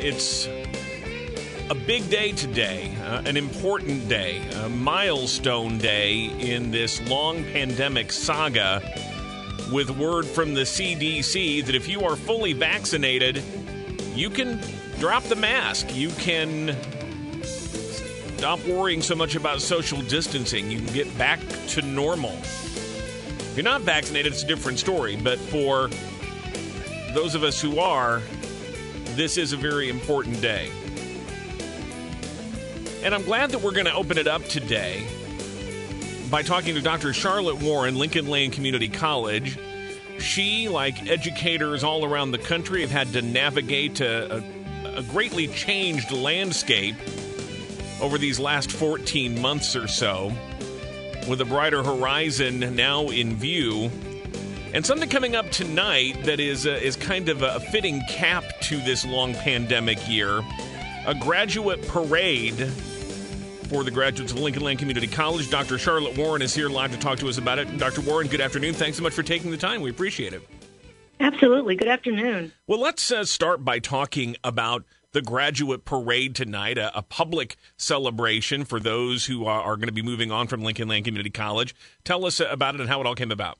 It's a big day today, uh, an important day, a milestone day in this long pandemic saga. With word from the CDC that if you are fully vaccinated, you can drop the mask. You can stop worrying so much about social distancing. You can get back to normal. If you're not vaccinated, it's a different story. But for those of us who are, this is a very important day. And I'm glad that we're going to open it up today by talking to Dr. Charlotte Warren, Lincoln Land Community College. She, like educators all around the country, have had to navigate a, a, a greatly changed landscape over these last 14 months or so, with a brighter horizon now in view. And something coming up tonight that is uh, is kind of a fitting cap to this long pandemic year, a graduate parade for the graduates of Lincoln Land Community College. Dr. Charlotte Warren is here live to talk to us about it. Dr. Warren, good afternoon. Thanks so much for taking the time. We appreciate it. Absolutely. Good afternoon. Well, let's uh, start by talking about the graduate parade tonight, a, a public celebration for those who are, are, going to be moving on from Lincoln Land Community College. Tell us about it and how it all came about.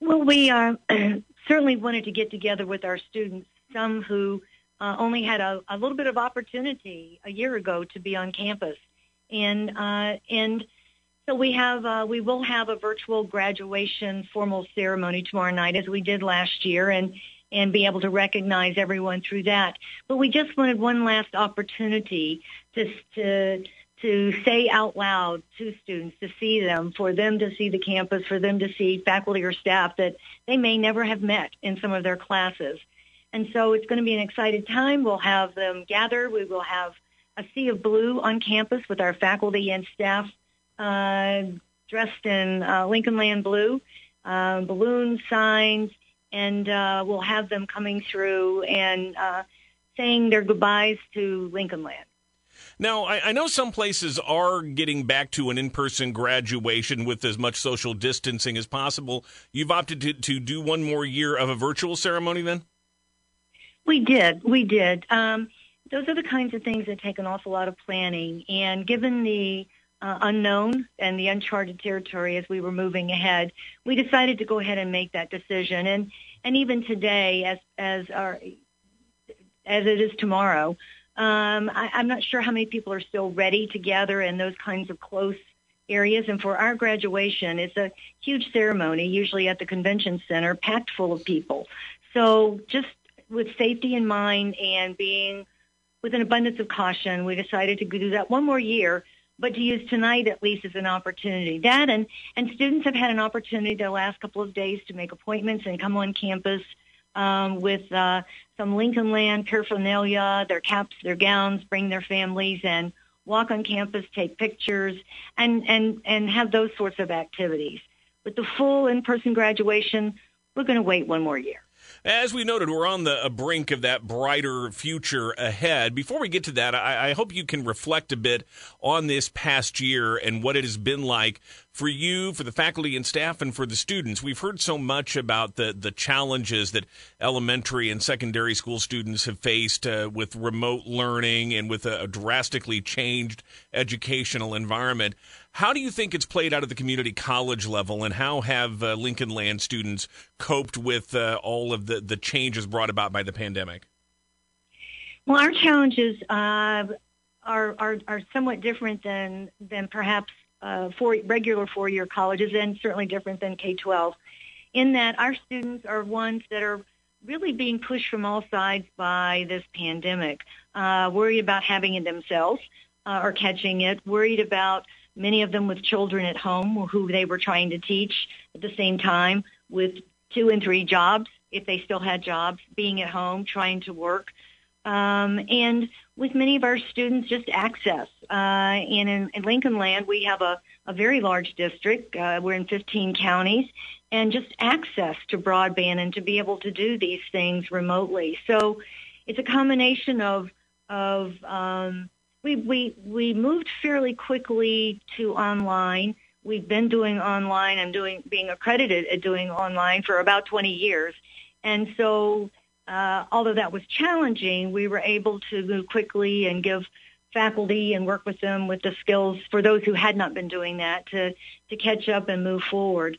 Well, we uh, certainly wanted to get together with our students, some who uh, only had a, a, little bit of opportunity a year ago to be on campus, and uh, and so we have uh, we will have a virtual graduation formal ceremony tomorrow night, as we did last year, and and be able to recognize everyone through that. But we just wanted one last opportunity to to to say out loud to students, to see them, for them to see the campus, for them to see faculty or staff that they may never have met in some of their classes. And so it's going to be an exciting time. We'll have them gather. We will have a sea of blue on campus with our faculty and staff uh, dressed in uh, Lincoln Land blue, uh, balloon signs, and uh, we'll have them coming through and uh, saying their goodbyes to Lincoln Land. Now, I, I, know some places are getting back to an in person graduation with as much social distancing as possible. You've opted to, to do one more year of a virtual ceremony then? We did. We did. Um, those are the kinds of things that take an awful lot of planning. And given the uh, unknown and the uncharted territory as we were moving ahead, we decided to go ahead and make that decision. And and even today, as as our as it is tomorrow, um, I, I'm not sure how many people are still ready to gather in those kinds of close areas. And for our graduation, it's a huge ceremony, usually at the convention center, packed full of people. So just with safety in mind and being with an abundance of caution, we decided to do that one more year, but to use tonight at least as an opportunity. That and, and students have had an opportunity the last couple of days to make appointments and come on campus um, with uh, some Lincoln Land paraphernalia, their caps, their gowns, bring their families and walk on campus, take pictures, and, and, and have those sorts of activities. With the full in-person graduation, we're going to wait one more year. As we noted, we're on the brink of that brighter future ahead. Before we get to that, I, I, hope you can reflect a bit on this past year and what it has been like for you, for the faculty and staff, and for the students. We've heard so much about the, the challenges that elementary and secondary school students have faced uh, with remote learning and with a, a drastically changed educational environment. How do you think it's played out at the community college level, and how have uh, Lincoln Land students coped with uh, all of the, the changes brought about by the pandemic? Well, our challenges uh, are, are, are somewhat different than than perhaps uh, four, regular four-year colleges and certainly different than K-12 in that our students are ones that are really being pushed from all sides by this pandemic, uh, worried about having it themselves uh, or catching it, worried about many of them with children at home who they were trying to teach at the same time with two and three jobs, if they still had jobs, being at home, trying to work. Um, and with many of our students, just access. Uh, and in, in Lincoln Land, we have a, a very large district. Uh, we're in 15 counties, and just access to broadband and to be able to do these things remotely. So it's a combination of of um, we we we moved fairly quickly to online. We've been doing online and doing being accredited at doing online for about 20 years, and so uh, although that was challenging, we were able to move quickly and give faculty and work with them with the skills for those who had not been doing that to, to catch up and move forward.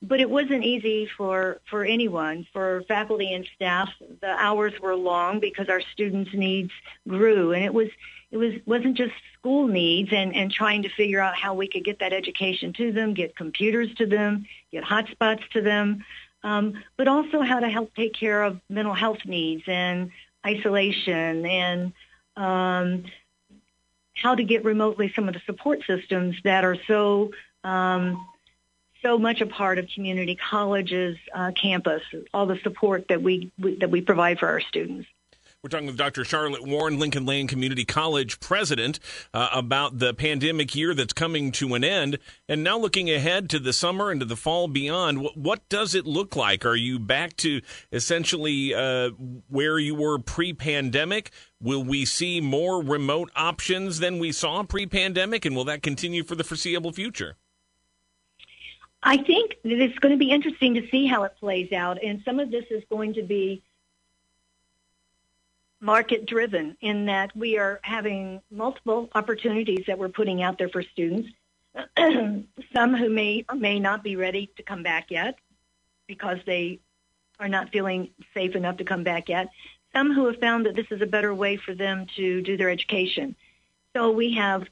But it wasn't easy for, for anyone, for faculty and staff. The hours were long because our students' needs grew, and it was it was wasn't just school needs and, and trying to figure out how we could get that education to them, get computers to them, get hotspots to them, um, but also how to help take care of mental health needs and isolation and um, how to get remotely some of the support systems that are so um, so much a part of community colleges uh, campus, all the support that we, we that we provide for our students. We're talking with Dr. Charlotte Warren, Lincoln Land Community College president, uh, about the pandemic year that's coming to an end. And now looking ahead to the summer and to the fall beyond, what, what does it look like? Are you back to essentially uh, where you were pre pandemic? Will we see more remote options than we saw pre pandemic? And will that continue for the foreseeable future? I think that it's going to be interesting to see how it plays out. And some of this is going to be market driven in that we are having multiple opportunities that we're putting out there for students. Some who may or may not be ready to come back yet because they are not feeling safe enough to come back yet. Some who have found that this is a better way for them to do their education. So we have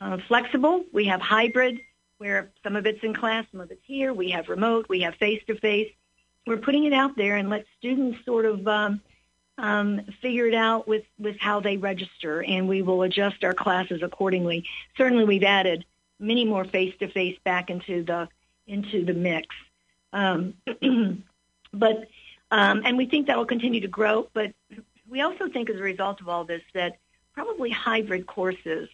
uh, flexible, we have hybrid, where some of it's in class, some of it's here. We have remote, we have face to face. We're putting it out there and let students sort of um, um, figure it out with, with how they register, and we will adjust our classes accordingly. Certainly, we've added many more face-to-face back into the into the mix, um, but um, and we think that will continue to grow. But we also think, as a result of all this, that probably hybrid courses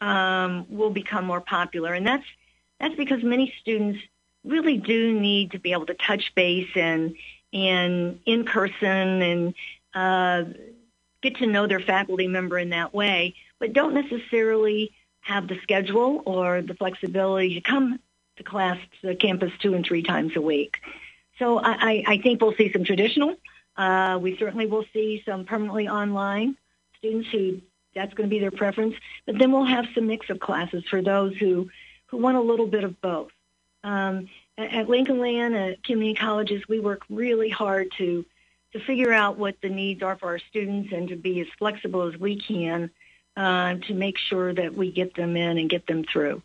um, will become more popular, and that's that's because many students really do need to be able to touch base and and in person and uh, get to know their faculty member in that way, but don't necessarily have the schedule or the flexibility to come to class to campus two and three times a week. So I, I think we'll see some traditional. Uh, we certainly will see some permanently online students who that's going to be their preference. But then we'll have some mix of classes for those who, who want a little bit of both. Um, at, Lincoln Land, community colleges, we work really hard to to figure out what the needs are for our students and to be as flexible as we can uh, to make sure that we get them in and get them through.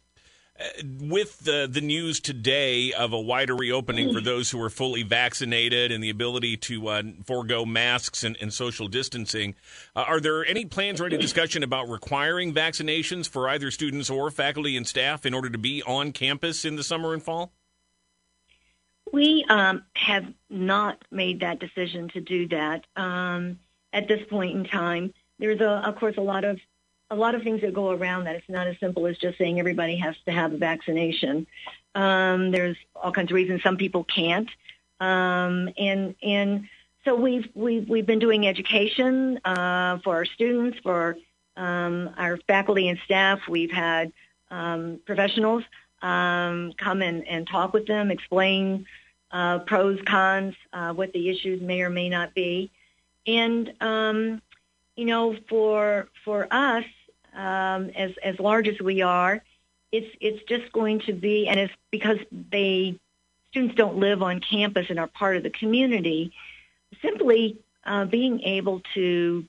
Uh, with the the news today of a wider reopening for those who are fully vaccinated and the ability to uh, forego masks and, and social distancing, uh, are there any plans or any discussion about requiring vaccinations for either students or faculty and staff in order to be on campus in the summer and fall? We um, have not made that decision to do that um, at this point in time. There's, a, of course, a lot of a lot of things that go around that. It's not as simple as just saying everybody has to have a vaccination. Um, there's all kinds of reasons some people can't, um, and and so we've we've we've been doing education uh, for our students, for um, our faculty and staff. We've had um, professionals come and, and talk with them, explain uh, pros, cons, uh, what the issues may or may not be. And, um, you know, for, for us, um, as, as large as we are, it's, it's just going to be, and it's because they, students don't live on campus and are part of the community, simply uh, being able to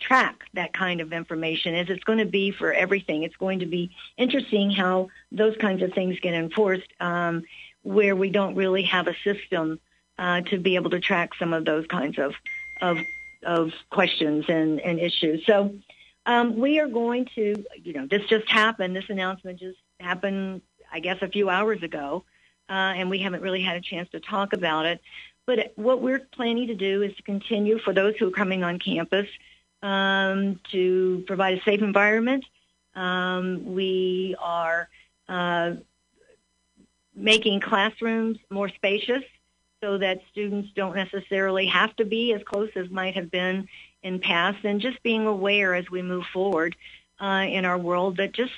track that kind of information as it's going to be for everything. It's going to be interesting how those kinds of things get enforced. Um, where we don't really have a system uh, to be able to track some of those kinds of of, of questions and, and issues. So um, we are going to, you know, this just happened. This announcement just happened, I guess, a few hours ago, uh, and we haven't really had a chance to talk about it. But what we're planning to do is to continue for those who are coming on campus um, to provide a safe environment. Um, we are uh, making classrooms more spacious so that students don't necessarily have to be as close as might have been in past and just being aware as we move forward uh, in our world that just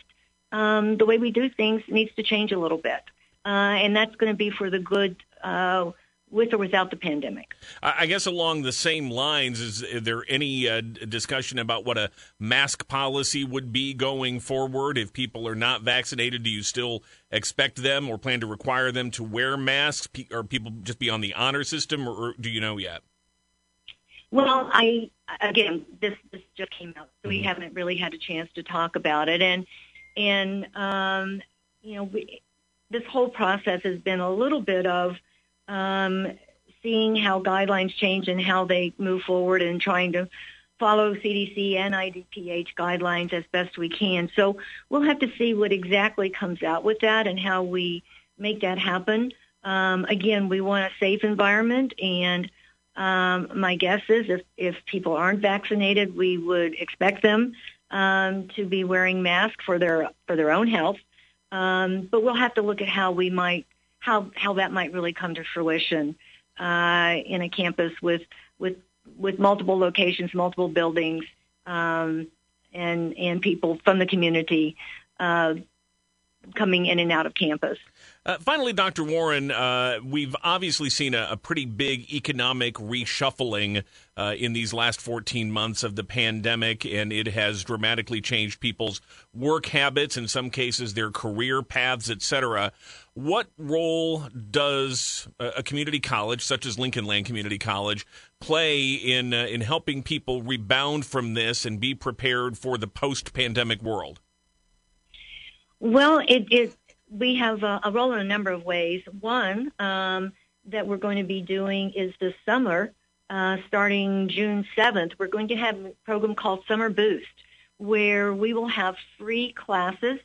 um, the way we do things needs to change a little bit. Uh, and that's going to be for the good uh, with or without the pandemic. I guess along the same lines, is there any uh, discussion about what a mask policy would be going forward if people are not vaccinated? Do you still expect them or plan to require them to wear masks, or people just be on the honor system, or, do you know yet? Well, I again, this this just came out, so mm-hmm. we haven't really had a chance to talk about it, and and um, you know, we, this whole process has been a little bit of um, seeing how guidelines change and how they move forward and trying to follow CDC and IDPH guidelines as best we can. So we'll have to see what exactly comes out with that and how we make that happen. Um, again, we want a safe environment, and um, my guess is if, if people aren't vaccinated, we would expect them um, to be wearing masks for their for their own health. Um, but we'll have to look at how we might how how that might really come to fruition uh, in a campus with with with multiple locations, multiple buildings, um, and and people from the community. Uh, coming in and out of campus. Uh, finally, Dr. Warren, uh, we've obviously seen a, a, pretty big economic reshuffling uh, in these last 14 months of the pandemic, and it has dramatically changed people's work habits, in some cases, their career paths, etc. What role does a community college, such as Lincoln Land Community College, play in uh, in helping people rebound from this and be prepared for the post-pandemic world? Well, it, it we have a, a, role in a number of ways. One um, that we're going to be doing is this summer, uh, starting June 7th, we're going to have a program called Summer Boost, where we will have free classes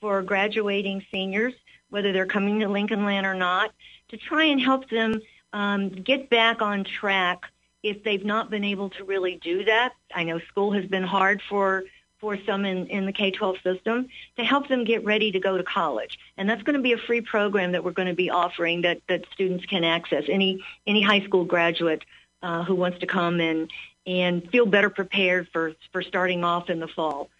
for graduating seniors, whether they're coming to Lincoln Land or not, to try and help them um, get back on track if they've not been able to really do that. I know school has been hard for for some in, in the K-12 system to help them get ready to go to college. And that's going to be a free program that we're going to be offering that, that students can access. Any, any high school graduate uh, who wants to come and, and feel better prepared for, for starting off in the fall.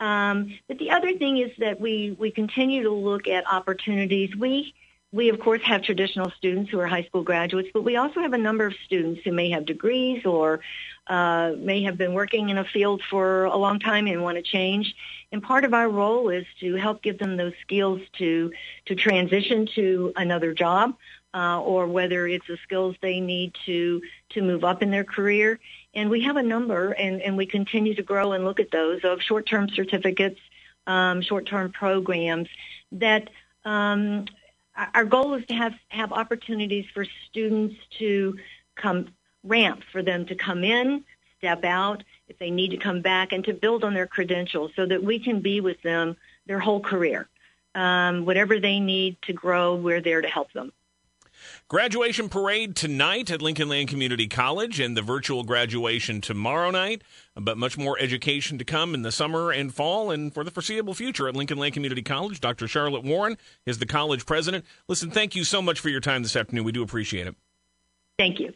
Um, but the other thing is that we, we continue to look at opportunities. We, we of course have traditional students who are high school graduates, but we also have a number of students who may have degrees or uh, may have been working in a field for a long time and want to change. And part of our role is to help give them those skills to to transition to another job, uh, or whether it's the skills they need to to move up in their career. And we have a number, and, and we continue to grow and look at those of short-term certificates, um, short-term programs that. Um, our goal is to have, have opportunities for students to come ramps for them to come in, step out, if they need to come back, and to build on their credentials so that we can be with them their whole career. Um, whatever they need to grow, we're there to help them. Graduation parade tonight at Lincoln Land Community College and the virtual graduation tomorrow night. But much more education to come in the summer and fall and for the foreseeable future at Lincoln Land Community College. Dr. Charlotte Warren is the college president. Listen, thank you so much for your time this afternoon. We do appreciate it. Thank you.